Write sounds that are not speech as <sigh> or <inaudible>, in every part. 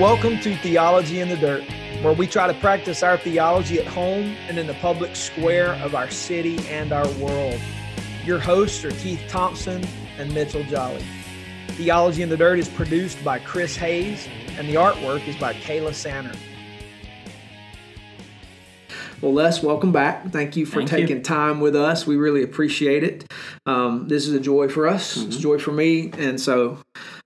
Welcome to Theology in the Dirt, where we try to practice our theology at home and in the public square of our city and our world. Your hosts are Keith Thompson and Mitchell Jolly. Theology in the Dirt is produced by Chris Hayes, and the artwork is by Kayla Sanner. Well, Les, welcome back. Thank you for Thank taking you. time with us. We really appreciate it. Um, this is a joy for us. It's a joy for me, and so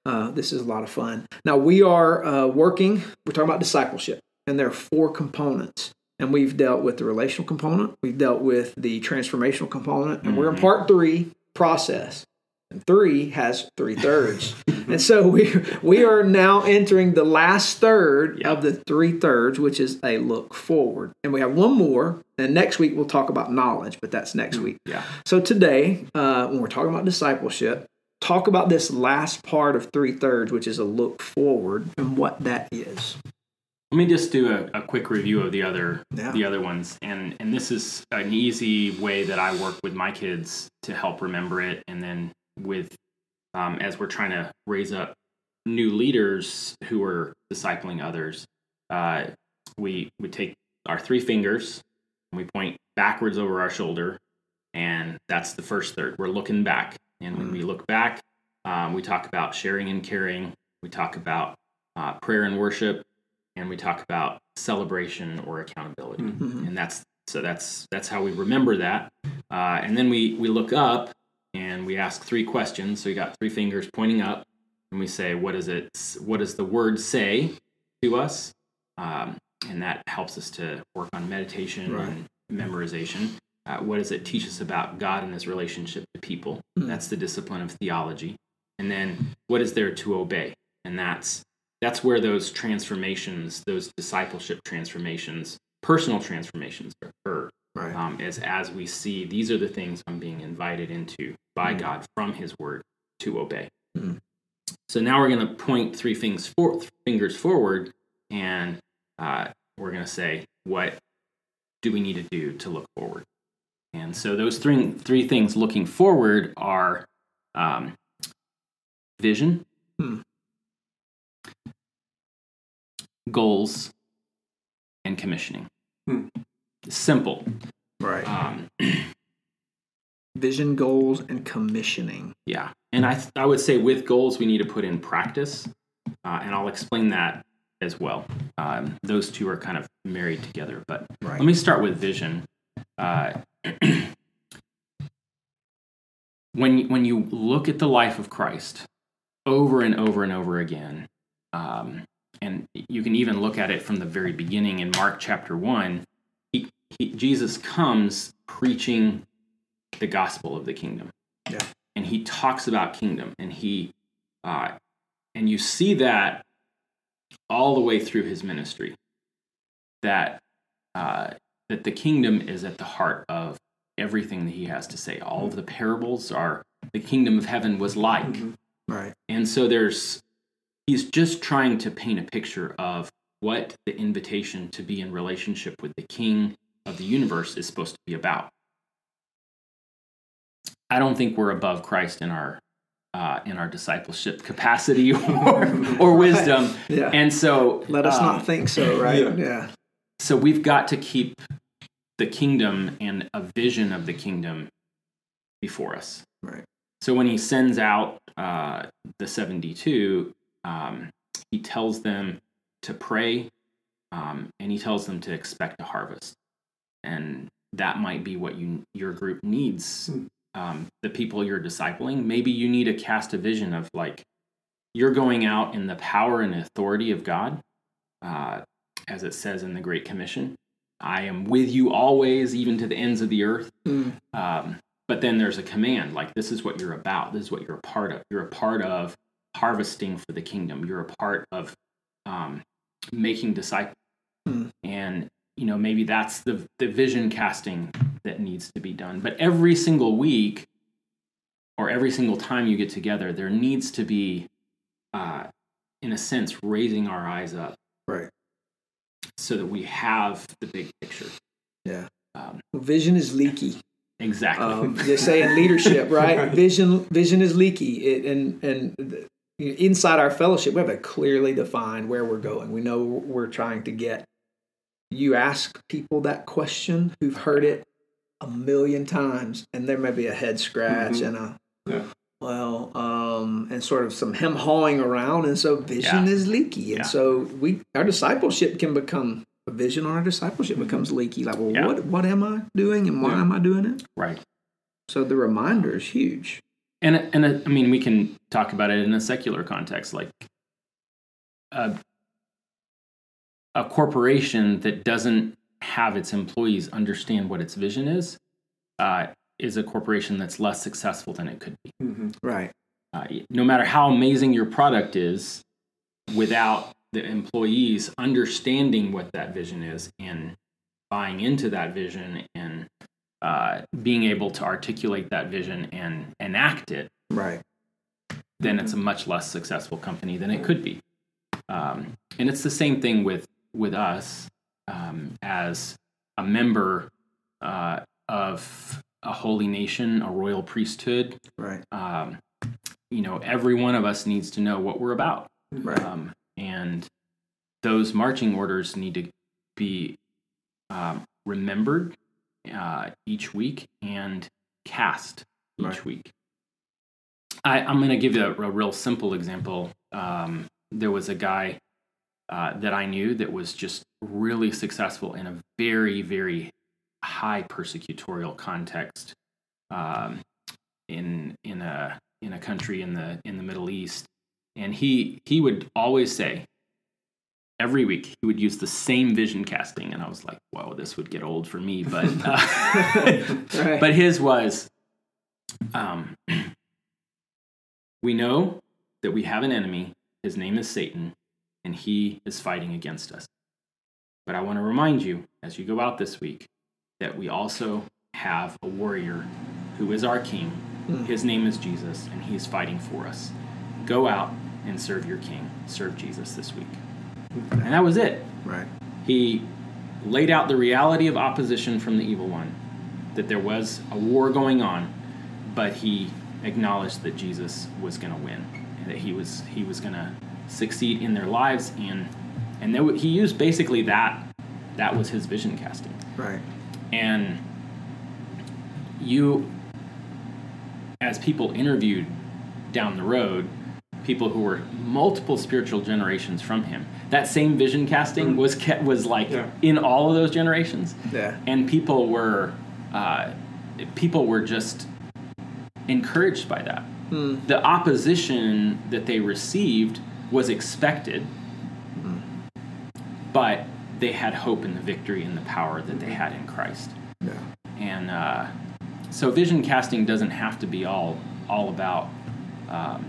uh, this is a lot of fun. Now we are uh, working. We're talking about discipleship, and there are four components. And we've dealt with the relational component. We've dealt with the transformational component, and we're in part three, process. And three has three thirds. <laughs> and so we we are now entering the last third Yeah. of the three thirds, which is a look forward. And we have one more. And next week we'll talk about knowledge, but that's next week. Yeah. So today, uh, when we're talking about discipleship, talk about this last part of three thirds, which is a look forward, and what that is. Let me just do a, a quick review of the other Yeah. the other ones, and and this is an easy way that I work with my kids to help remember it, and then with um, as we're trying to raise up new leaders who are discipling others, uh, we we take our three fingers and we point backwards over our shoulder, and that's the first third. We're looking back, and when we look back, um, we talk about sharing and caring. We talk about uh, prayer and worship, and we talk about celebration or accountability, Mhm. and that's so that's that's how we remember that. Uh, and then we we look up and we ask three questions. So you got three fingers pointing up, and we say, "What does it? What does the word say to us?" Um, and that helps us to work on meditation Right. and memorization. Uh, what does it teach us about God and His relationship to people? Mm. That's the discipline of theology. And then, what is there to obey? And that's that's where those transformations, those discipleship transformations, personal transformations occur. Right. Um, as as we see, these are the things I'm being invited into by Mm. God from His Word to obey. Mm. So now we're going to point three things for, fingers forward, and uh, we're going to say, what do we need to do to look forward? And so those three three things looking forward are um, vision, Hmm. goals, and commissioning. Hmm. Simple. Right. Um, <clears throat> Vision, goals, and commissioning. yeah, and I I would say with goals we need to put in practice, uh, and I'll explain that as well. Um, those two are kind of married together, but Right. Let me start with vision. Uh, <clears throat> when when you look at the life of Christ over and over and over again, um, and you can even look at it from the very beginning in Mark chapter one, he, he, Jesus comes preaching the gospel of the kingdom, Yeah. and he talks about kingdom, and he uh, and you see that all the way through his ministry that uh, that the kingdom is at the heart of everything that he has to say. All of the parables are the kingdom of heaven was like, Mhm. Right. and so there's he's just trying to paint a picture of what the invitation to be in relationship with the King of the universe is supposed to be about. I don't think we're above Christ in our uh, in our discipleship capacity <laughs> or or <laughs> wisdom, Yeah. and so Let us um, not think so, right? yeah. yeah. So we've got to keep the kingdom and a vision of the kingdom before us. Right. So when he sends out uh, the 72, um, he tells them to pray um, and he tells them to expect a harvest. And that might be what you your group needs. Hmm. Um, the people you're discipling, maybe you need to cast a vision of like you're going out in the power and authority of God, uh, as it says in the Great Commission. I am with you always, even to the ends of the earth. Mm. Um, but then there's a command like, this is what you're about. This is what you're a part of. You're a part of harvesting for the kingdom. You're a part of um, making disciples. Hmm. And, you know, maybe that's the, the vision casting that needs to be done. But every single week or every single time you get together, there needs to be, uh, in a sense, raising our eyes up. So that we have the big picture. Yeah. Um, vision is leaky. exactly. Um, <laughs> they say in leadership, right? Vision, vision is leaky, it, and and th- inside our fellowship, we have a clearly defined where we're going. We know we're trying to get. You ask people that question who've heard it a million times, and there may be a head scratch Mhm. and a Yeah. Well, um, and sort of some hem hawing around, and so vision Yeah. is leaky, and Yeah. so we our discipleship can become a vision on our discipleship becomes leaky. Like, well, Yeah. what what am I doing, and why am I doing it? Right. So the reminder is huge. And and I mean, we can talk about it in a secular context, like a a corporation that doesn't have its employees understand what its vision is, uh, is a corporation that's less successful than it could be. Mhm. Right. Uh, no matter how amazing your product is, without the employees understanding what that vision is and buying into that vision and uh, being able to articulate that vision and enact it, Right. then it's a much less successful company than it could be. Um, and it's the same thing with with us um, as a member uh, of a holy nation, a royal priesthood. Right. Um, you know, every one of us needs to know what we're about, Right. um, and those marching orders need to be um, remembered uh, each week and cast each Right. week. I, I'm going to give you a, a real simple example. Um, there was a guy uh, that I knew that was just really successful in a very, very high persecutorial context um, in in a in a country in the in the Middle East, and he he would always say every week he would use the same vision casting, and I was like, "Whoa, this would get old for me," but <laughs> uh, <laughs> Right. but his was um, we know that we have an enemy. His name is satan and he is fighting against us. But i want to remind you as you go out this week that we also have a warrior who is our king Hmm. his name is jesus and he's fighting for us go out and serve your king serve jesus this week and that was it right. he laid out the reality of opposition from the evil one, that there was a war going on, but he acknowledged that Jesus was going to win, and that he was he was going to succeed in their lives, and and there, he used basically that that was his vision casting, Right. And you as people interviewed down the road people who were multiple spiritual generations from him that same vision casting was kept, was like Yeah. in all of those generations Yeah. and people were uh, people were just encouraged by that Hmm. the opposition that they received was expected but they had hope in the victory and the power that they had in christ Yeah. and uh, so vision casting doesn't have to be all all about um,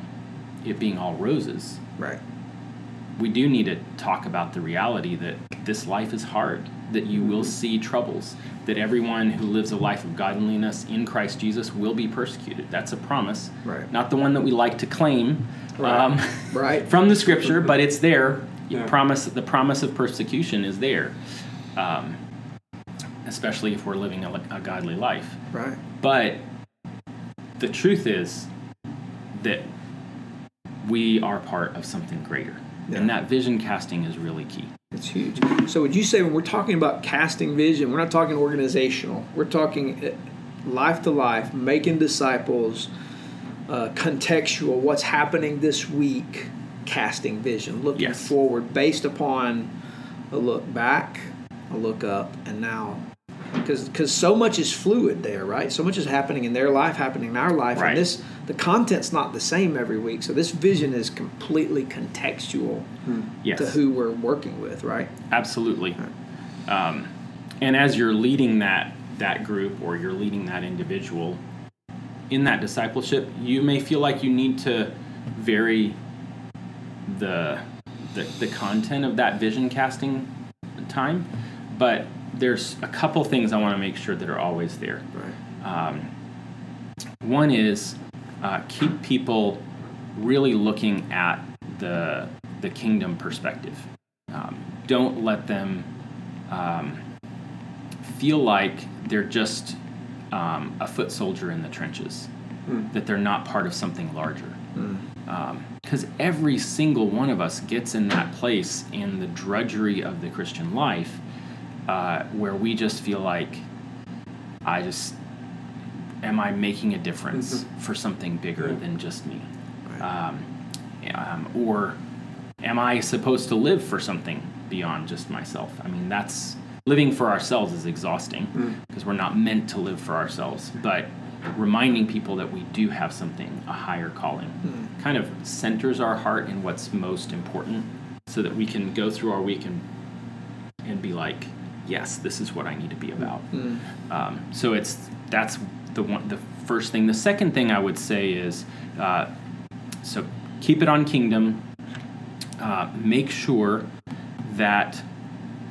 it being all roses Right. we do need to talk about the reality that this life is hard that you will see troubles that everyone who lives a life of godliness in christ jesus will be persecuted that's a promise Right. not the one that we like to claim Right. um, Right. <laughs> from the scripture but it's there Yeah. promise the promise of persecution is there um, especially if we're living a, a godly life Right. but the truth is that we are part of something greater. Yeah. And that vision casting is really key. It's huge. So would you say when we're talking about casting vision, we're not talking organizational. We're talking uh, life to life, making disciples, uh, contextual, what's happening this week, casting vision, looking Yes. forward based upon a look back, a look up, and now. Because so much is fluid there, right? So much is happening in their life, happening in our life, Right. and this the content's not the same every week. So this vision is completely contextual Yes. to who we're working with, right? Absolutely. Um, and as you're leading that that group or you're leading that individual in that discipleship, you may feel like you need to vary the the, the content of that vision casting time, but there's a couple things I want to make sure that are always there. Right. Um, one is uh, keep people really looking at the the kingdom perspective. Um, don't let them um, feel like they're just um, a foot soldier in the trenches. That they're not part of something larger. Um, because every single one of us gets in that place in the drudgery of the Christian life uh, where we just feel like, I just, am I making a difference Mm-hmm. for something bigger Yeah. than just me? Right. Um, um, or am I supposed to live for something beyond just myself? I mean, that's living for ourselves is exhausting because we're not meant to live for ourselves. But reminding people that we do have something, a higher calling, kind of centers our heart in what's most important so that we can go through our week and, and be like, yes, this is what I need to be about. Um, so it's that's the one the first thing. The second thing I would say is uh, so keep it on kingdom. Uh, make sure that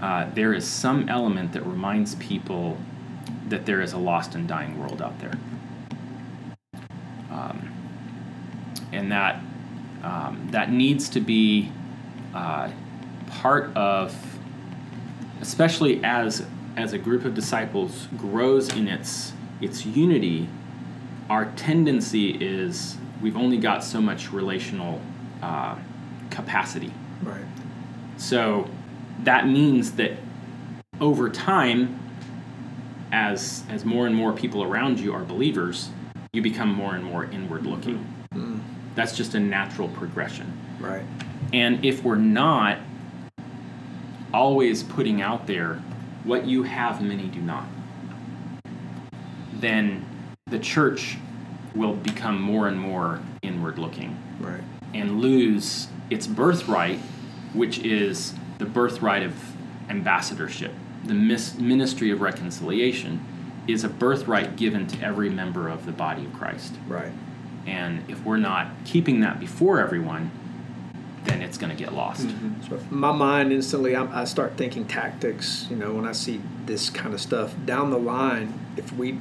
uh, there is some element that reminds people that there is a lost and dying world out there, um, and that um, that needs to be uh, part of especially as as a group of disciples grows in its its unity, our tendency is we've only got so much relational uh, capacity. Right. So that means that over time, as as more and more people around you are believers, you become more and more inward looking. Mm-hmm. That's just a natural progression. Right. And if we're not always putting out there what you have, many do not, then the church will become more and more inward looking Right. and lose its birthright, which is the birthright of ambassadorship. The mis- ministry of reconciliation is a birthright given to every member of the body of Christ. Right. And if we're not keeping that before everyone, then it's going to get lost. So my mind instantly, I, I start thinking tactics. You know, when I see this kind of stuff down the line, if we,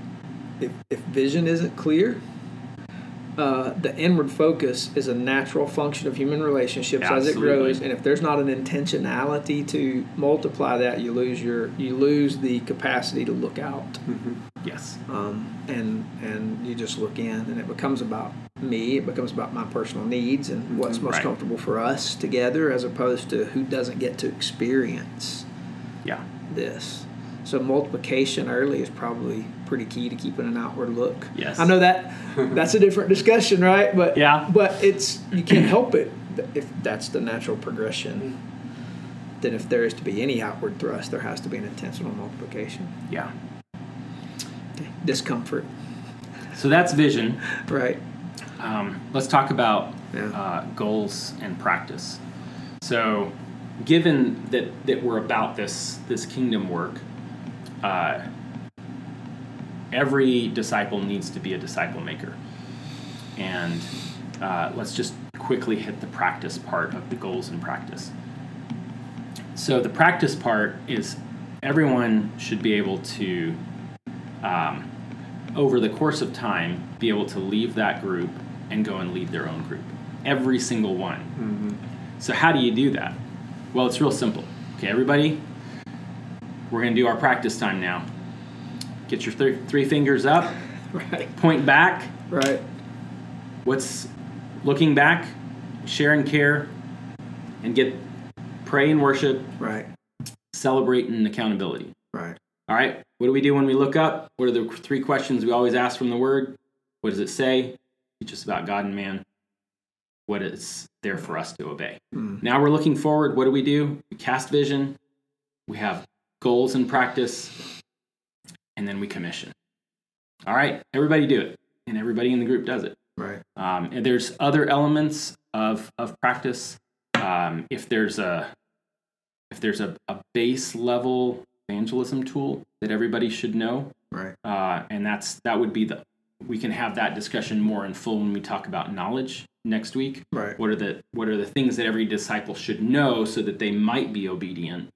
if, if vision isn't clear, uh, the inward focus is a natural function of human relationships as it grows, and if there's not an intentionality to multiply that, you lose your you lose the capacity to look out, Yes. um, and and you just look in, and it becomes about me. It becomes about my personal needs and what's most Right. comfortable for us together, as opposed to who doesn't get to experience Yeah. this. So multiplication early is probably pretty key to keeping an outward look. Yes. I know that that's a different discussion, right? But Yeah. but it's you can't help it if that's the natural progression. Then if there is to be any outward thrust, there has to be an intentional multiplication. Yeah. Okay. Discomfort, So that's vision. right? Um, let's talk about Yeah. uh, goals and practice. So, given that, that we're about this this kingdom work, uh, every disciple needs to be a disciple maker. And uh, let's just quickly hit the practice part of the goals and practice. So, the practice part is everyone should be able to, um, over the course of time, be able to leave that group and go and lead their own group. Every single one. So, how do you do that? Well, it's real simple. Okay, everybody, we're going to do our practice time now. Get your th- three fingers up, <laughs> Right. point back. Right. What's looking back, share and care, and get pray and worship, Right. celebrate and accountability. Right. All right, what do we do when we look up? What are the three questions we always ask from the Word? What does it say? Teach us about God and man. What is there for us to obey? Mm. Now we're looking forward. What do we do? We cast vision. We have goals and practice, and then we commission. All right, everybody do it, and everybody in the group does it. Right. Um, and there's other elements of of practice. Um, if there's a if there's a, a base level evangelism tool that everybody should know, Right. uh, and that's that would be the we can have that discussion more in full when we talk about knowledge next week. Right. What are the what are the things that every disciple should know so that they might be obedient?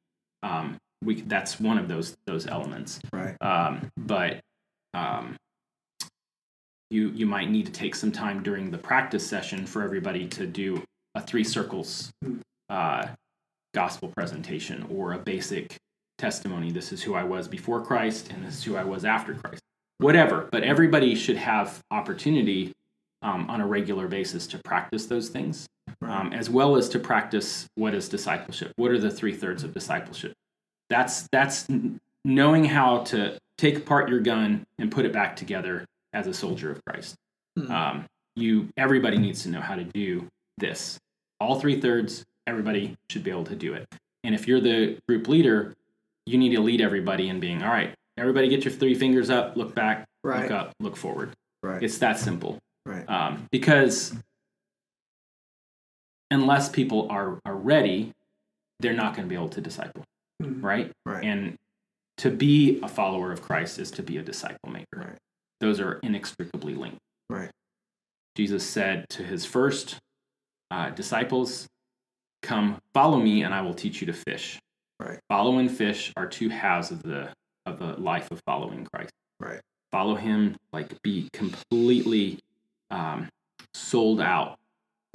Um, we that's one of those those elements. Right. Um, but um, you you might need to take some time during the practice session for everybody to do a three circles uh, gospel presentation or a basic testimony. This is who I was before Christ, and this is who I was after Christ. Whatever, but everybody should have opportunity um, on a regular basis to practice those things. um, as well as to practice what is discipleship. What are the three thirds of discipleship? That's that's knowing how to take apart your gun and put it back together as a soldier of Christ. Mm-hmm. Um, you everybody needs to know how to do this. All three thirds, everybody should be able to do it. And if you're the group leader, you need to lead everybody in being all right. Everybody, get your three fingers up, look back, right. look up, look forward. Right. It's that simple. Right. Um, because unless people are are ready, they're not going to be able to disciple. Mm-hmm. Right. Right. And to be a follower of Christ is to be a disciple maker. Right. Those are inextricably linked. Right. Jesus said to his first uh, disciples, "Come, follow me, and I will teach you to fish." Right. Follow and fish are two halves of the of the life of following Christ. Right. Follow Him, like be completely um, sold out,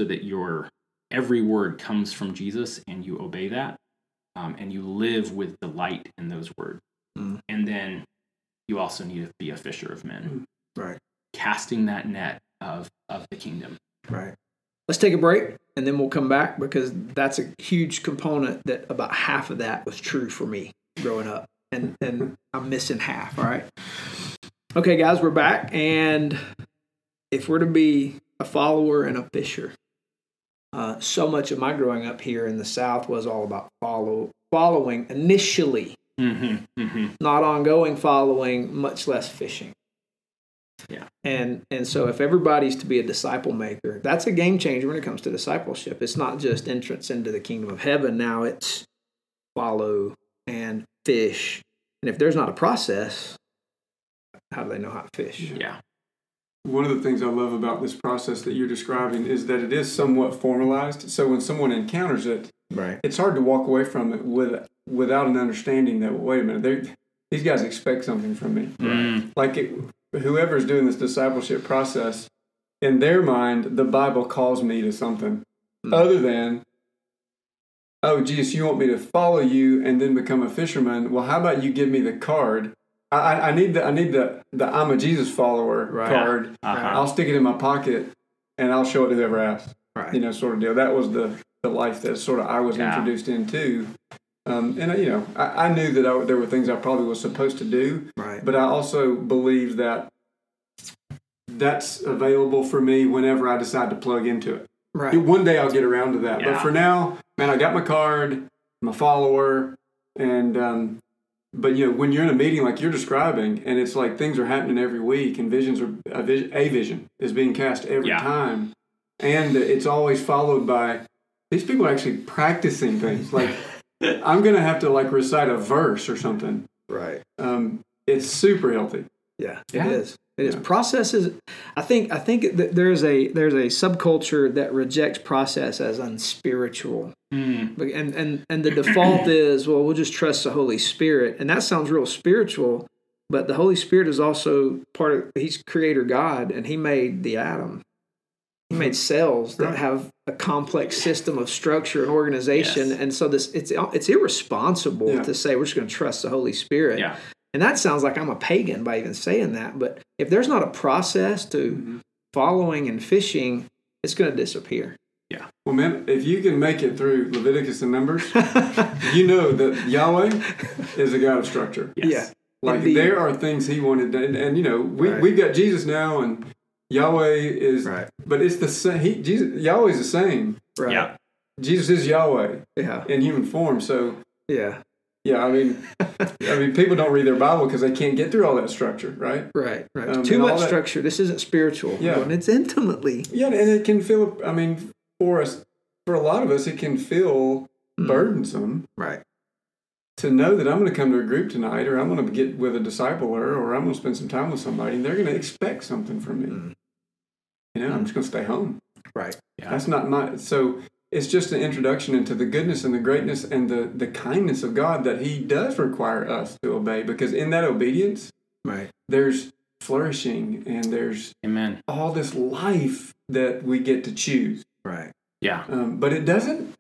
so that your every word comes from Jesus, and you obey that, um, and you live with delight in those words. Mm. And then you also need to be a fisher of men. Mm. Right. Casting that net of of the kingdom. Right. Let's take a break and then we'll come back because that's a huge component that about half of that was true for me growing up. And and I'm missing half, all right? Okay, guys, we're back and if we're to be a follower and a fisher, uh, so much of my growing up here in the South was all about follow following initially Mm-hmm, mm-hmm. Not ongoing following, much less fishing. Yeah. And and so if everybody's to be a disciple maker, that's a game changer when it comes to discipleship. It's not just entrance into the kingdom of heaven. Now it's follow and fish. And if there's not a process, how do they know how to fish? Yeah. One of the things I love about this process that you're describing is that it is somewhat formalized. So when someone encounters it, right. it's hard to walk away from it with without an understanding that wait a minute, these guys expect something from me. Mm. Like it, whoever's doing this discipleship process, in their mind, the Bible calls me to something mm. other than, oh, Jesus, you want me to follow you and then become a fisherman? Well, how about you give me the card? I, I need the I need the the I'm a Jesus follower right. card. Uh-huh. I'll stick it in my pocket and I'll show it to whoever asks. Right. You know, sort of deal. That was the the life that sort of I was yeah. introduced into. Um, and you know, I, I knew that I, there were things I probably was supposed to do, right. but I also believe that that's available for me whenever I decide to plug into it. Right. One day I'll get around to that, yeah. but for now, man, I got my card, I'm follower, and um, but you know, when you're in a meeting like you're describing, and it's like things are happening every week, and visions are a vision, a vision is being cast every yeah. time, and it's always followed by these people are actually practicing things like. <laughs> I'm gonna have to like recite a verse or something. Right. Um, it's super healthy. Yeah, yeah. it is. It is. Processes. I think. I think that there's a there's a subculture that rejects process as unspiritual, mm. and and and the default <clears throat> is well we'll just trust the Holy Spirit, and that sounds real spiritual, but the Holy Spirit is also part of. He's Creator God, and He made the atom. He made <laughs> cells that have a complex system of structure and organization, yes. and so this it's it's irresponsible yeah. to say we're just going to trust the Holy Spirit. Yeah. And that sounds like I'm a pagan by even saying that. But if there's not a process to mm-hmm. following and fishing, it's going to disappear. Yeah. Well, man, if you can make it through Leviticus and Numbers, <laughs> you know that Yahweh is a God of structure. Yes. Yeah. Like Indeed. there are things He wanted, to, and, and you know we Right. we've got Jesus now, and Yahweh is, Right. but it's the same. He, Jesus, Yahweh's the same. Right. Yeah. Jesus is Yahweh Yeah. in human form. So Yeah. Yeah, I mean, I mean, people don't read their Bible because they can't get through all that structure, right? Right. Right. Um, Too much that- structure. This isn't spiritual. Yeah. And it's intimately. Yeah, and it can feel. I mean, for us, for a lot of us, it can feel Mm. burdensome Right. to know that I'm going to come to a group tonight, or I'm going to get with a discipler, or I'm going to spend some time with somebody, and they're going to expect something from me. Mm. You know, I'm just going to stay home. Right. Yeah. That's not my. So it's just an introduction into the goodness and the greatness and the the kindness of God that He does require us to obey, because in that obedience, Right. there's flourishing and there's Amen. all this life that we get to choose. Right. Yeah. Um, but it doesn't.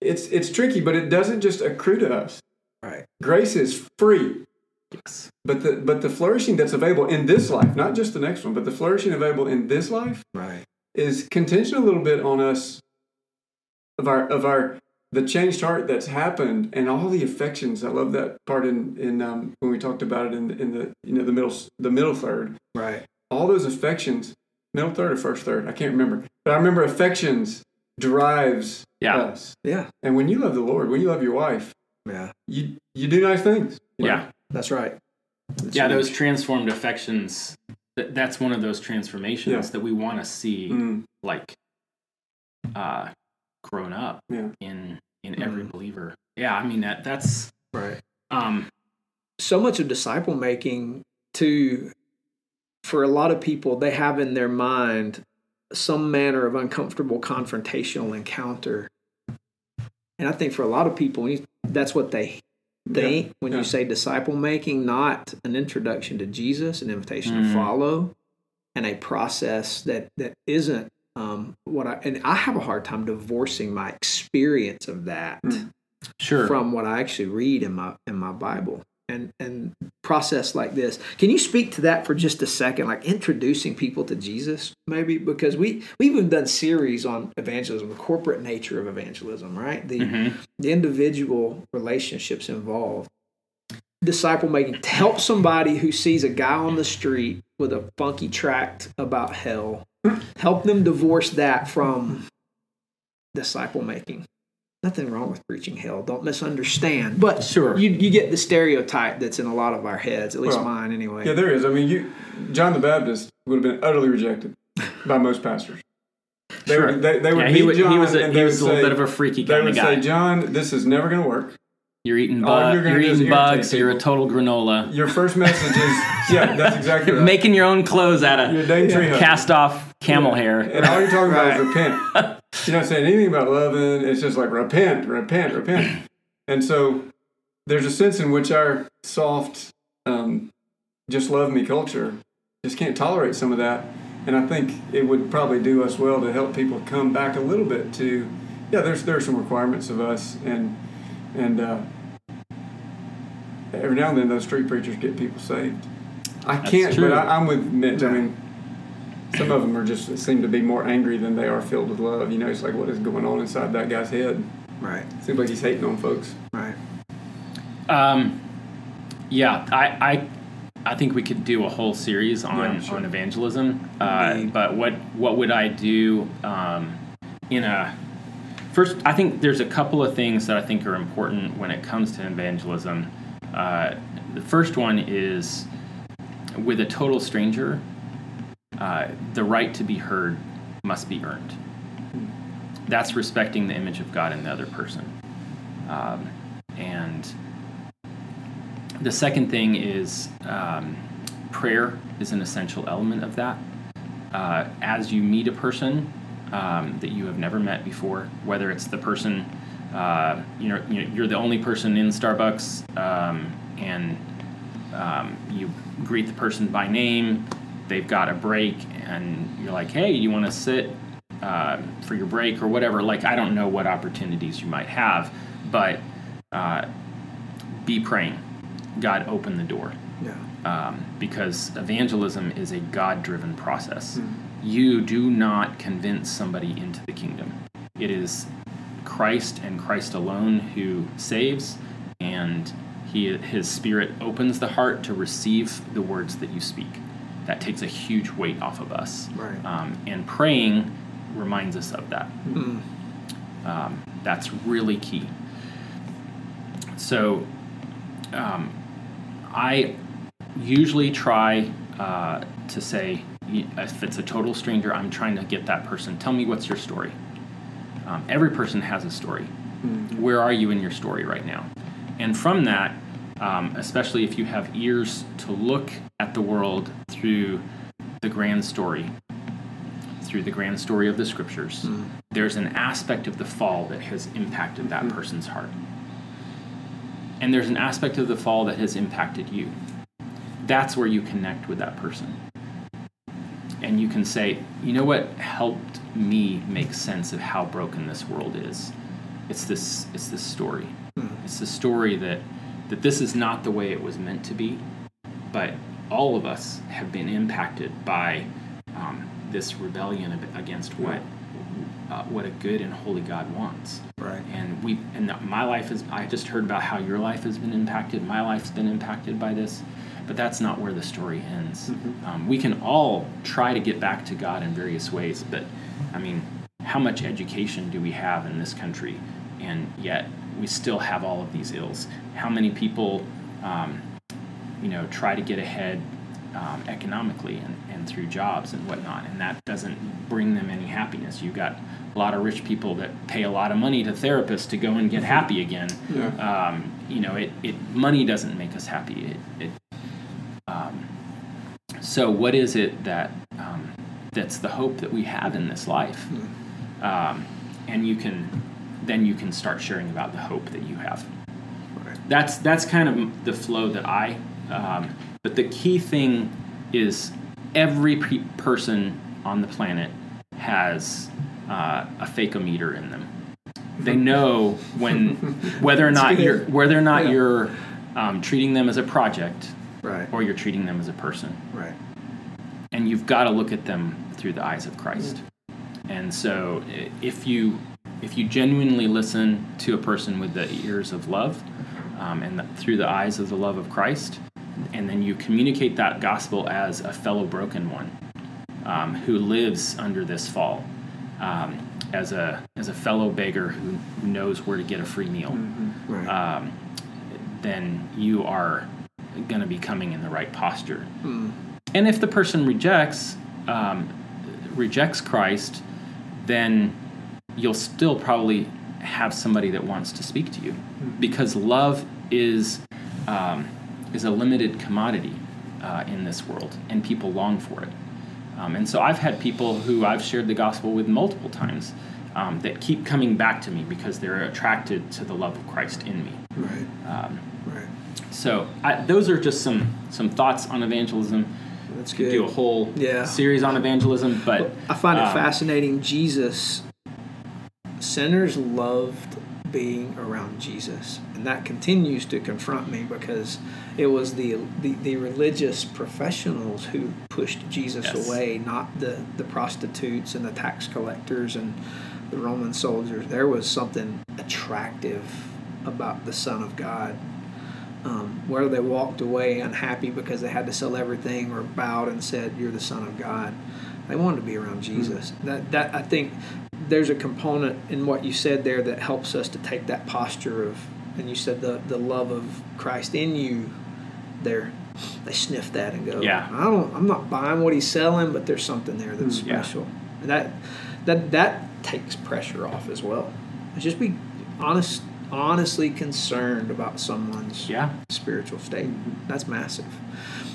It's it's tricky, but it doesn't just accrue to us. Right. Grace is free, Yes. but the but the flourishing that's available in this life, not just the next one, but the flourishing available in this life Right. is contingent a little bit on us of our of our the changed heart that's happened and all the affections. I love that part in in um, when we talked about it in in the you know the middle the middle third. Right. All those affections, middle third or first third, I can't remember, but I remember affections drives Yeah. us. Yeah. And when you love the Lord, when you love your wife, Yeah. you you do nice things. you know? Yeah. That's right. That's yeah, huge. those transformed affections. th- That's one of those transformations Yeah. that we want to see, Mm, like, uh, grown up yeah. in in every Mhm. believer. Yeah, I mean that that's right. um so much of disciple making to for a lot of people they have in their mind some manner of uncomfortable confrontational encounter and i think for a lot of people that's what they think when yeah. you say disciple making not an introduction to jesus an invitation Mm. to follow and a process that that isn't um, what i and i have a hard time divorcing my experience of that Mm. sure. from what I actually read in my in my Bible and and process like this. Can you speak to that for just a second, like introducing people to Jesus, maybe? Because we we've even done series on evangelism, the corporate nature of evangelism, right? The Mhm. the individual relationships involved. Disciple making to help somebody who sees a guy on the street with a funky tract about hell, help them divorce that from disciple making. Nothing wrong with preaching hell. Don't misunderstand. But Sure. you you get the stereotype that's in a lot of our heads, at least Well, mine anyway. Yeah, there is. I mean, you John the Baptist would have been utterly rejected by most pastors. They Sure. would, they, they would yeah, meet he, was John he was a, and he they was a would little say, bit of a freaky they kind would of guy. say, John, this is never going to work. You're eating, all bu- you're you're eating bugs. You're a total granola. Your first message is, yeah, that's exactly right. Making your own clothes out of husband. cast off camel Yeah. hair. And all you're talking about is repent. <laughs> You're not saying anything about loving. It's just like repent, repent, repent. And so there's a sense in which our soft, um, just love me culture just can't tolerate some of that. And I think it would probably do us well to help people come back a little bit to, yeah, there's there's some requirements of us, and and uh, every now and then those street preachers get people saved. I That's can't, true. but I, I'm with Mitch. I mean, some of them are just seem to be more angry than they are filled with love. You know, it's like what is going on inside that guy's head. Right, Seems like he's hating on folks. right. Um, yeah, I, I, I think we could do a whole series on, Yeah, sure. on evangelism. Uh, but what what would I do um, in a first? I think there's a couple of things that I think are important when it comes to evangelism. Uh, the first one is with a total stranger, uh, the right to be heard must be earned. That's respecting the image of God in the other person. Um, and the second thing is um, prayer is an essential element of that. Uh, as you meet a person um, that you have never met before, whether it's the person, uh, you know, you- you're the only person in Starbucks, um, and um, you greet the person by name, they've got a break, and you're like, hey, you want to sit uh, for your break or whatever? Like, I don't know what opportunities you might have, but uh, be praying. God, open the door. Yeah, Um, because evangelism is a God driven process. You do not convince somebody into the kingdom, it is Christ and Christ alone who saves, and he, his spirit opens the heart to receive the words that you speak. That takes a huge weight off of us. Right. Um, and praying reminds us of that. Um, that's really key. So, um, I usually try uh, to say, if it's a total stranger, I'm trying to get that person. Tell me what's your story. Um, every person has a story. Where are you in your story right now? And from that, um, especially if you have ears to look at the world through the grand story, through the grand story of the scriptures, there's an aspect of the fall that has impacted that person's heart. And there's an aspect of the fall that has impacted you. That's where you connect with that person. And you can say, you know what helped me make sense of how broken this world is? It's this it's this story. It's the story that that this is not the way it was meant to be, but all of us have been impacted by um, this rebellion against what uh, what a good and holy God wants. Right. And we and my life is. I just heard about how your life has been impacted. My life's been impacted by this, but that's not where the story ends. Um, we can all try to get back to God in various ways, but I mean, how much education do we have in this country, and yet we still have all of these ills? How many people, um, you know, try to get ahead um, economically and, and through jobs and whatnot, and that doesn't bring them any happiness. You've got a lot of rich people that pay a lot of money to therapists to go and get happy again. Yeah. Um, you know, it, it money doesn't make us happy. It, it um, so what is it that um, that's the hope that we have in this life? Um, and you can then you can start sharing about the hope that you have. Right. That's that's kind of the flow that I. Um, but the key thing is every pe- person on the planet has uh, a fakeometer in them. They know when <laughs> whether or not you're whether or not Yeah. you're um, treating them as a project Right. or you're treating them as a person Right. and you've got to look at them through the eyes of Christ. And so, if you if you genuinely listen to a person with the ears of love um, and the, through the eyes of the love of Christ, and then you communicate that gospel as a fellow broken one um, who lives under this fall, um, as a as a fellow beggar who, who knows where to get a free meal Right. um, then you are going to be coming in the right posture. And if the person rejects um, rejects Christ, then you'll still probably have somebody that wants to speak to you, because love is um, is a limited commodity uh, in this world, and people long for it. Um, and so I've had people who I've shared the gospel with multiple times um, that keep coming back to me because they're attracted to the love of Christ in me. right. So I, those are just some some thoughts on evangelism. That's Could good. do a whole Yeah. series on evangelism, but I find it um, fascinating. Jesus, sinners loved being around Jesus, and that continues to confront me because it was the the, the religious professionals who pushed Jesus Yes. away, not the the prostitutes and the tax collectors and the Roman soldiers. There was something attractive about the Son of God. Um, whether they walked away unhappy because they had to sell everything or bowed and said, "You're the Son of God," they wanted to be around Jesus. That that I think there's a component in what you said there that helps us to take that posture of, and you said the the love of Christ in you. There, they sniff that and go, Yeah. I don't, I'm not buying what he's selling, but there's something there that's Mm, yeah. special. And that that that takes pressure off as well. Just be honest, honestly concerned about someone's yeah, spiritual state. That's massive.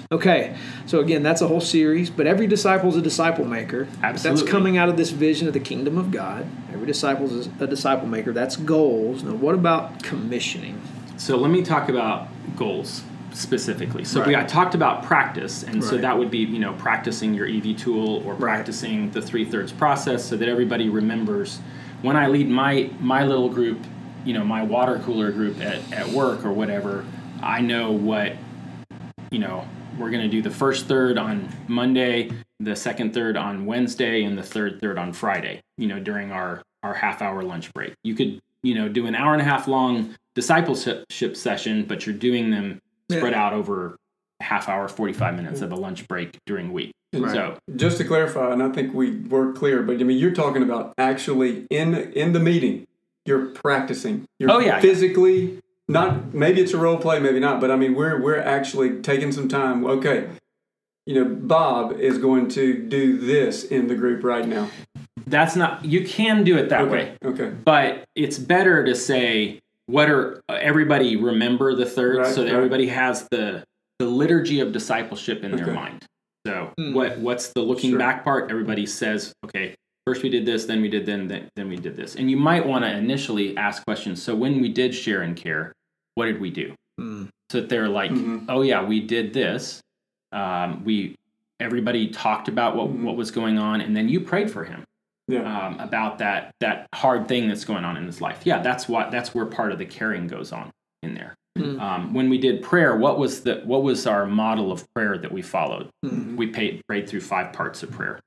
Okay, so again, that's a whole series, but every disciple is a disciple maker. Absolutely. That's coming out of this vision of the kingdom of God. Every disciple is a disciple maker. That's goals. Now, what about commissioning? So let me talk about goals specifically. So we Right. I talked about practice, and so that would be you know practicing your EV tool or Right. practicing the three thirds process, so that everybody remembers. When I lead my my little group, you know my water cooler group at, at work or whatever, I know what you know we're going to do the first third on Monday, the second third on Wednesday, and the third third on Friday. You know during our our half hour lunch break. You could you know do an hour and a half long discipleship session, but you're doing them spread Yeah. out over half hour, 45 minutes of a lunch break during week. Right. So, Just to clarify, and I think we were clear, but I mean, you're talking about actually in in the meeting, you're practicing. You're Oh, yeah. physically not. Maybe it's a role play, maybe not. But I mean, we're we're actually taking some time. Okay, you know, Bob is going to do this in the group right now. that's not, you can do it that okay. way, Okay. but it's better to say, what are everybody remember the third Right, so that right. everybody has the the liturgy of discipleship in their mind. So Hmm. what what's the looking Sure. back part? Everybody says, okay, first we did this, then we did then then, then we did this. And you might want to initially ask questions. So when we did share and care, what did we do? Mm, So that they're like, Mhm. oh yeah, we did this. Um, we everybody talked about what Mhm. what was going on, and then you prayed for him Yeah. um, about that that hard thing that's going on in his life. Yeah, that's what that's where part of the caring goes on in there. Mm. Um, when we did prayer, what was the what was our model of prayer that we followed? mm, We paid, prayed through five parts of prayer.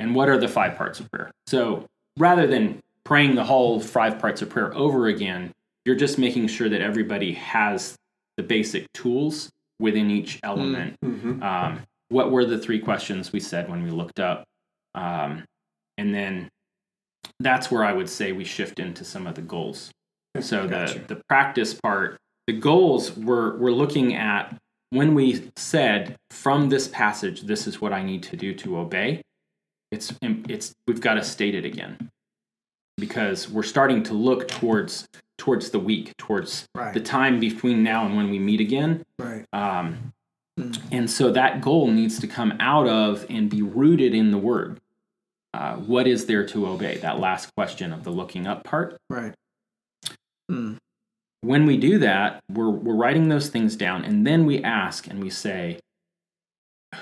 And what are the five parts of prayer? So rather than praying the whole five parts of prayer over again, you're just making sure that everybody has the basic tools within each element. Mm-hmm. Um, what were the three questions we said when we looked up? Um, and then that's where I would say we shift into some of the goals. So Gotcha. the the practice part, the goals we're we're looking at when we said from this passage, this is what I need to do to obey. It's it's we've got to state it again because we're starting to look towards towards the week, towards Right. the time between now and when we meet again. Right. Um, Hmm. and so that goal needs to come out of and be rooted in the word. Uh, what is there to obey? That last question of the looking up part. Right. Mm. When we do that, we're, we're writing those things down, and then we ask and we say,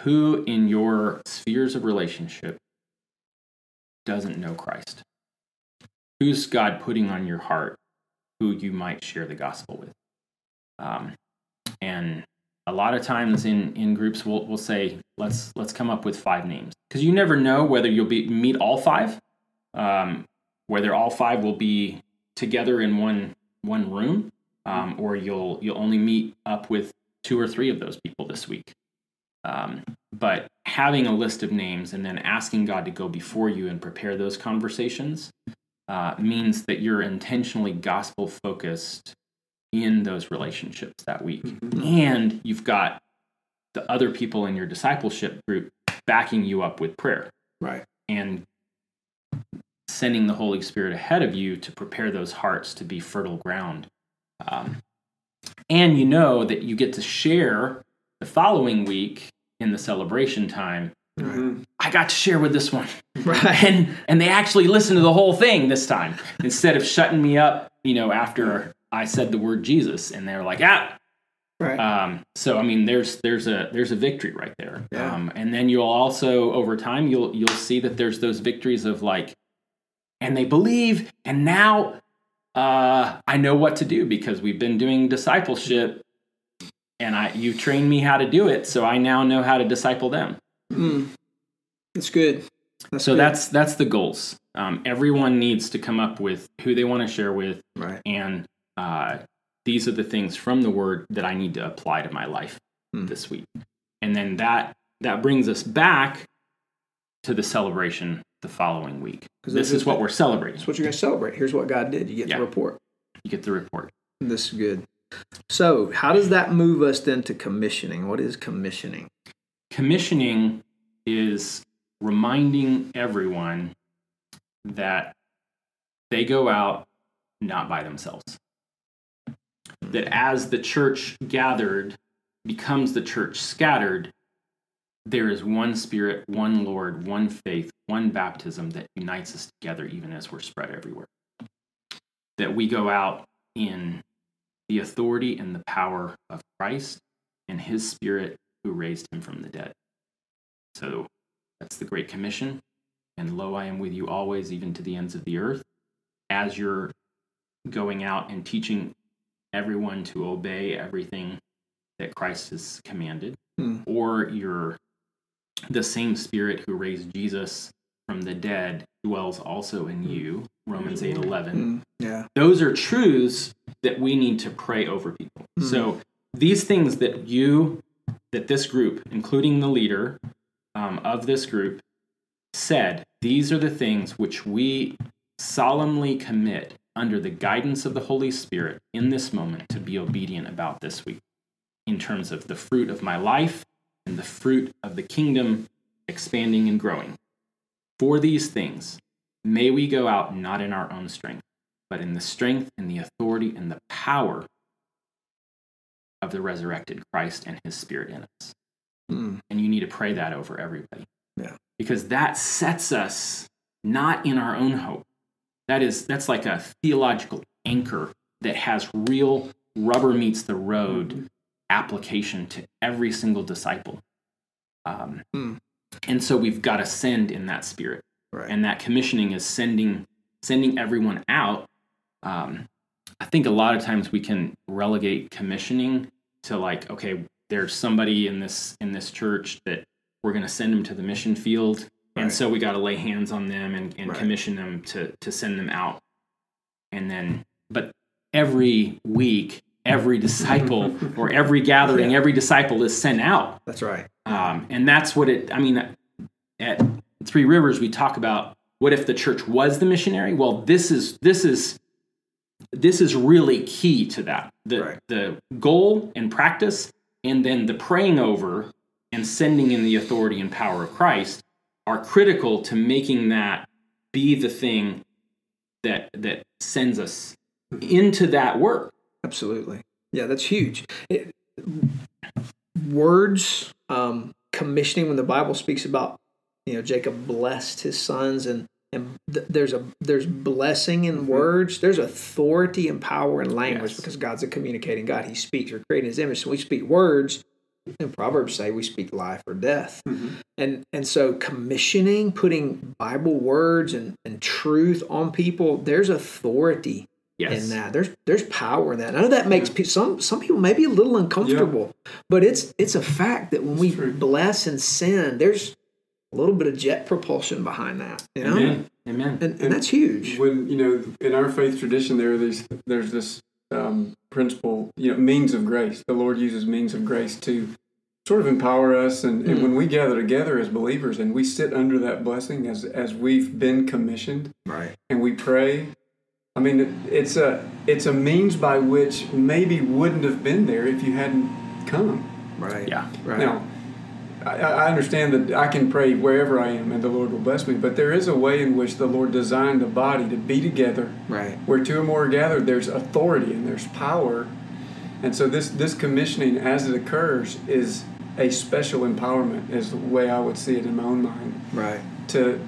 Who in your spheres of relationship doesn't know Christ? Who's God putting on your heart who you might share the gospel with? Um, and a lot of times in, in groups we'll, we'll say let's let's come up with five names because you never know whether you'll be meet all five um, whether all five will be together in one one room um, or you'll you'll only meet up with two or three of those people this week um, but having a list of names and then asking god to go before you and prepare those conversations uh, means that you're intentionally gospel focused in those relationships that week and you've got the other people in your discipleship group backing you up with prayer Right. and sending the Holy Spirit ahead of you to prepare those hearts to be fertile ground. Um, and you know that you get to share the following week in the celebration time. Mm-hmm. I got to share with this one, <laughs> Right. and and they actually listened to the whole thing this time instead of shutting me up. You know, after I said the word Jesus, and they're like, ah, Right. um, so I mean, there's there's a there's a victory right there. Yeah. Um, and then you'll also over time you'll you'll see that there's those victories of like, and they believe, and now uh, I know what to do because we've been doing discipleship, and I you trained me how to do it, so I now know how to disciple them. Mm. That's good. That's So good. that's that's the goals. Um, everyone needs to come up with who they want to share with, right. and uh, these are the things from the word that I need to apply to my life Hmm. this week. And then that that brings us back to the celebration the following week. This this is is what we're celebrating. That's what you're going to celebrate. Here's what God did. You get Yeah. the report. You get the report. This is good. So, how does that move us then to commissioning? What is commissioning? Commissioning is reminding everyone that they go out not by themselves. That as the church gathered becomes the church scattered, there is one spirit, one Lord, one faith, one baptism that unites us together, even as we're spread everywhere. That we go out in the authority and the power of Christ and his spirit who raised him from the dead. So that's the Great Commission. And lo, I am with you always, even to the ends of the earth. As you're going out and teaching everyone to obey everything that Christ has commanded, Hmm. or you're the same spirit who raised Jesus from the dead dwells also in you, Romans 8 11 Mm. Yeah. those are truths that we need to pray over people. Mhm. So these things that you, that this group, including the leader um, of this group, said, these are the things which we solemnly commit under the guidance of the Holy Spirit in this moment to be obedient about this week, in terms of the fruit of my life and the fruit of the kingdom expanding and growing. For these things, may we go out not in our own strength but in the strength and the authority and the power of the resurrected Christ and his spirit in us. Mm. And you need to pray that over everybody. Yeah. Because that sets us not in our own hope. That is that's like a theological anchor that has real rubber meets the road application to every single disciple. Um, Hmm. And so we've got to send in that spirit Right. and that commissioning is sending sending everyone out um, i think a lot of times we can relegate commissioning to like okay there's somebody in this in this church that we're going to send them to the mission field And so we got to lay hands on them and, and Right. commission them to to send them out. And then, but every week, every <laughs> disciple or every gathering, every disciple is sent out. That's right. Um, and that's what it, I mean, at Three Rivers, we talk about what if the church was the missionary? Well, this is, this is, this is really key to that. The, Right. the goal and practice, and then the praying over and sending in the authority and power of Christ are critical to making that be the thing that, that sends us into that work. Absolutely. Yeah, that's huge. It, words, um, commissioning. When the Bible speaks about, you know, Jacob blessed his sons, and and th- there's a there's blessing in mm-hmm. words. There's authority and power in language Yes. because God's a communicating God. He speaks. We're creating His image. So we speak words. And Proverbs say we speak life or death. Mm-hmm. And and so commissioning, putting Bible words and, and truth on people, there's authority Yes. in that. There's there's power in that. I know that makes pe- some some people maybe a little uncomfortable, but it's it's a fact that when we true. bless and sin, there's a little bit of jet propulsion behind that. You know, Amen. Amen. and, and that's huge. when you know in our faith tradition there are these there's this um, principle you know means of grace the lord uses means of grace to sort of empower us and, and when we gather together as believers and we sit under that blessing as as we've been commissioned Right. and we pray i mean it's a it's a means by which maybe wouldn't have been there if you hadn't come Right. Yeah. Right. now, I, I understand that I can pray wherever I am and the Lord will bless me, but there is a way in which the Lord designed the body to be together. Right. Where two or more are gathered, there's authority and there's power. And so this, this commissioning as it occurs is a special empowerment, is the way I would see it in my own mind. Right. To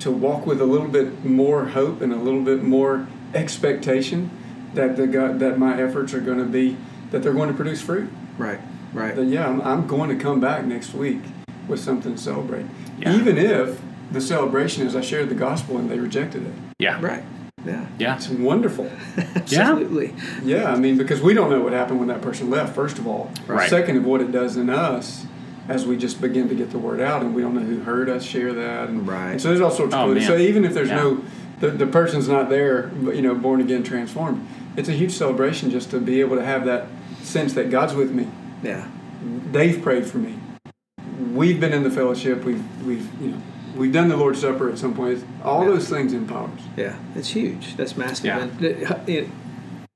to walk with a little bit more hope and a little bit more expectation that the God, that my efforts are going to be that they're going to produce fruit Right. Right. then yeah, I'm, I'm going to come back next week with something to celebrate. Yeah. Even if the celebration is I shared the gospel and they rejected it. Yeah. Right. Yeah. Yeah. It's wonderful. <laughs> Absolutely. Yeah, I mean, because we don't know what happened when that person left, first of all. Right. Second of what it does in us as we just begin to get the word out and we don't know who heard us share that. And, Right. and so there's all sorts of Oh, clues. man. So even if there's Yeah. no, the, the person's not there, but, you know, born again, transformed, it's a huge celebration just to be able to have that sense that God's with me. Yeah. they've prayed for me. We've been in the fellowship. We've we've you know we've done the Lord's Supper at some point. All Yeah. those things empower us. Yeah, it's huge. That's massive. Yeah. And, it- it-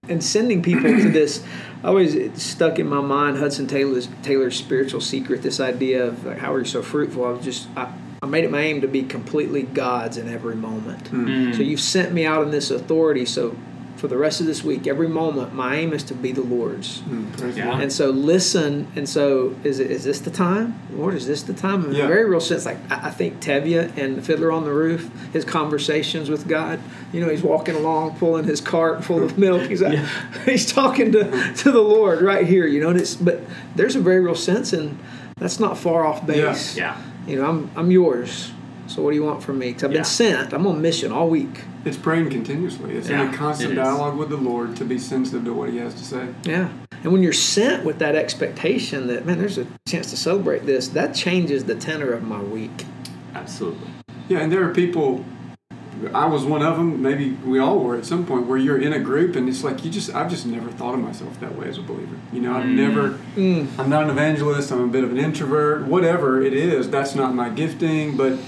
and sending people to this, always it stuck in my mind Hudson Taylor's Taylor's spiritual secret. This idea of like, how are you so fruitful? I was just I, I made it my aim to be completely God's in every moment. Mm. So you've sent me out in this authority. So for the rest of this week, every moment, my aim is to be the Lord's. Hmm, praise the Yeah. And so listen. And so is it is this the time? Lord, is this the time? In Yeah. a very real sense, like I I think Tevye and the Fiddler on the Roof, his conversations with God. You know, he's walking along, pulling his cart full of milk. He's uh, like, <laughs> he's talking to, mm-hmm. to the Lord right here. You know, and it's but there's a very real sense, and that's not far off base. Yeah. You know, I'm I'm yours. So what do you want from me? Because I've Yeah. been sent. I'm on mission all week. It's praying continuously. It's in a constant dialogue with the Lord to be sensitive to what He has to say. Yeah. And when you're sent with that expectation that, man, there's a chance to celebrate this, that changes the tenor of my week. Absolutely. Yeah, and there are people. I was one of them. Maybe we all were at some point where you're in a group and it's like you just. I've just never thought of myself that way as a believer. You know, I've mm. never. Mm. I'm not an evangelist. I'm a bit of an introvert. Whatever it is, that's not my gifting. But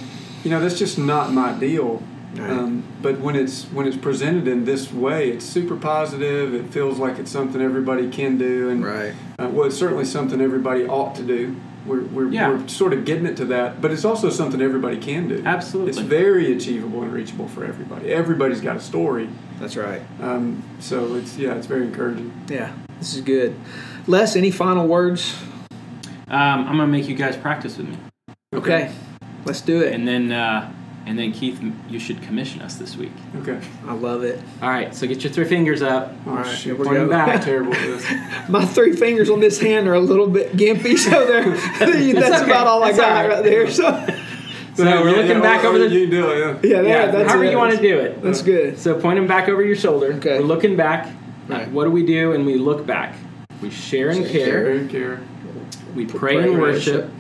you know, that's just not my deal. Right. Um, but when it's when it's presented in this way, it's super positive. It feels like it's something everybody can do, and Right. uh, well, it's certainly something everybody ought to do. We're, we're, Yeah. we're sort of getting it to that, but it's also something everybody can do. Absolutely. It's very achievable and reachable for everybody. Everybody's got a story. That's right. Um, so it's, yeah, it's very encouraging. Yeah. This is good. Les, any final words? Um, I'm gonna make you guys practice with me, Okay. Let's do it. and then uh, and then Keith, you should commission us this week. Okay. I love it. All right. So get your three fingers up. Oh, All right, shoot. we I'm go. back. terrible at this. <laughs> My three fingers on this hand are a little bit gimpy, so they're, <laughs> <laughs> that's okay. about all I That's got all right. right there. So, So we're looking back over the. You do it, yeah. yeah, that, Yeah, that's however it. you want to do it. That's good. So point them back over your shoulder. Okay. We're looking back. Right. What do we do? And we look back. We share and care. Care and care. We pray, pray and and worship,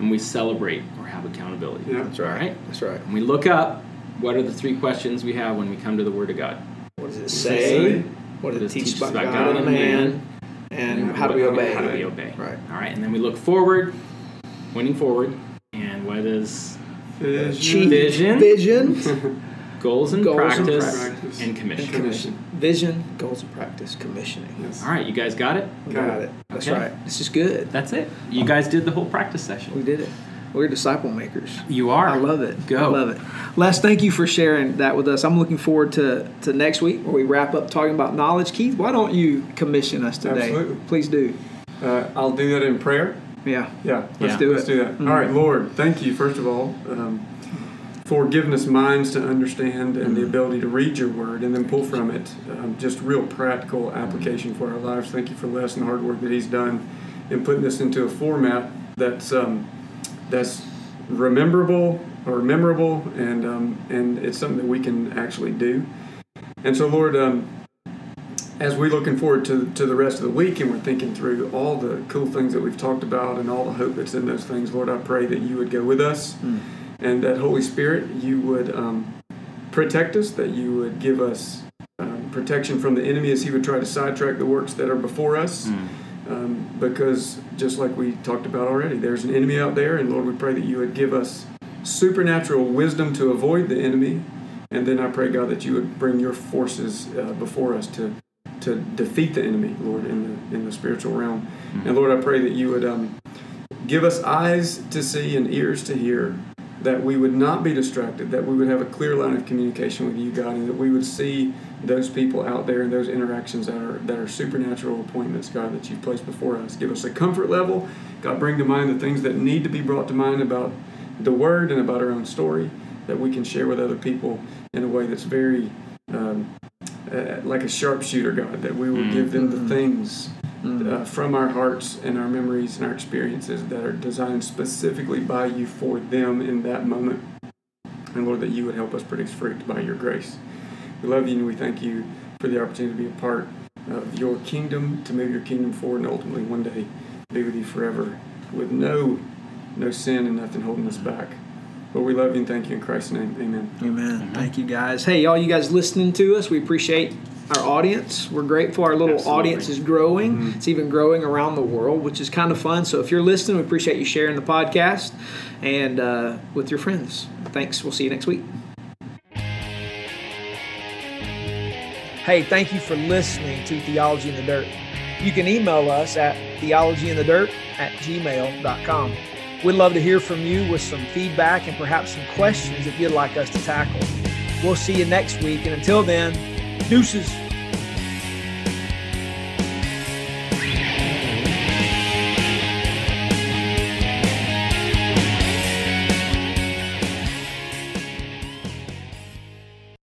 and we celebrate or have have accountability. Yeah. That's right. All right. That's right. When we look up, what are the three questions we have when we come to the Word of God? What does it say? say? What What does it teach about God and man? And how do we what- obey? How do we obey? Right. All right, and then we look forward, pointing forward, and what is Chief Vision. Vision. <laughs> goals and Goals and practice practice. and commission. and commission. Vision, goals and practice, commissioning. Yes. All right, you guys got it. Got Got it. it. That's Okay. right. This is good. That's it. You guys did the whole practice session. We did it. We're disciple makers. You are. I love it. Go. I love it. Les, thank you for sharing that with us. I'm looking forward to, to next week where we wrap up talking about knowledge. Keith, why don't you commission us today? Absolutely. Please do. Uh, I'll do that in prayer. Yeah. Yeah, Let's Yeah. do it. Let's do that. Mhm. All right, Lord, thank you, first of all, um, for giving us minds to understand and the ability to read your word and then pull from it um, just real practical application for our lives. Thank you for Les and the hard work that he's done in putting this into a format that's um, that's rememberable or memorable and um, and it's something that we can actually do. And so, Lord, um, as we're looking forward to, to the rest of the week and we're thinking through all the cool things that we've talked about and all the hope that's in those things, Lord, I pray that you would go with us and that Holy Spirit, you would um, protect us, that you would give us um, protection from the enemy as he would try to sidetrack the works that are before us. Um, because just like we talked about already, there's an enemy out there, and Lord, we pray that you would give us supernatural wisdom to avoid the enemy. And then I pray, God, that you would bring your forces uh, before us to to defeat the enemy, Lord, in the in the spiritual realm. And Lord, I pray that you would um, give us eyes to see and ears to hear, that we would not be distracted, that we would have a clear line of communication with you, God, and that we would see those people out there and those interactions that are that are supernatural appointments, God, that you've placed before us. Give us a comfort level, God. Bring to mind the things that need to be brought to mind about the Word and about our own story, that we can share with other people in a way that's very um, uh, like a sharpshooter, God, that we will give them the things uh, from our hearts and our memories and our experiences that are designed specifically by you for them in that moment. And Lord, that you would help us produce fruit by your grace. We love you and we thank you for the opportunity to be a part of your kingdom, to move your kingdom forward, and ultimately one day be with you forever with no no sin and nothing holding us back. But we love you and thank you in Christ's name. Amen. Amen. Thank you, guys. Hey, all you guys listening to us, we appreciate our audience. We're grateful our little Absolutely. audience is growing. It's even growing around the world, which is kind of fun. So if you're listening, we appreciate you sharing the podcast and uh, with your friends. Thanks. We'll see you next week. Hey, thank you for listening to Theology in the Dirt. You can email us at theologyinthedirt at gmail.com. We'd love to hear from you with some feedback and perhaps some questions if you'd like us to tackle. We'll see you next week, and until then, deuces.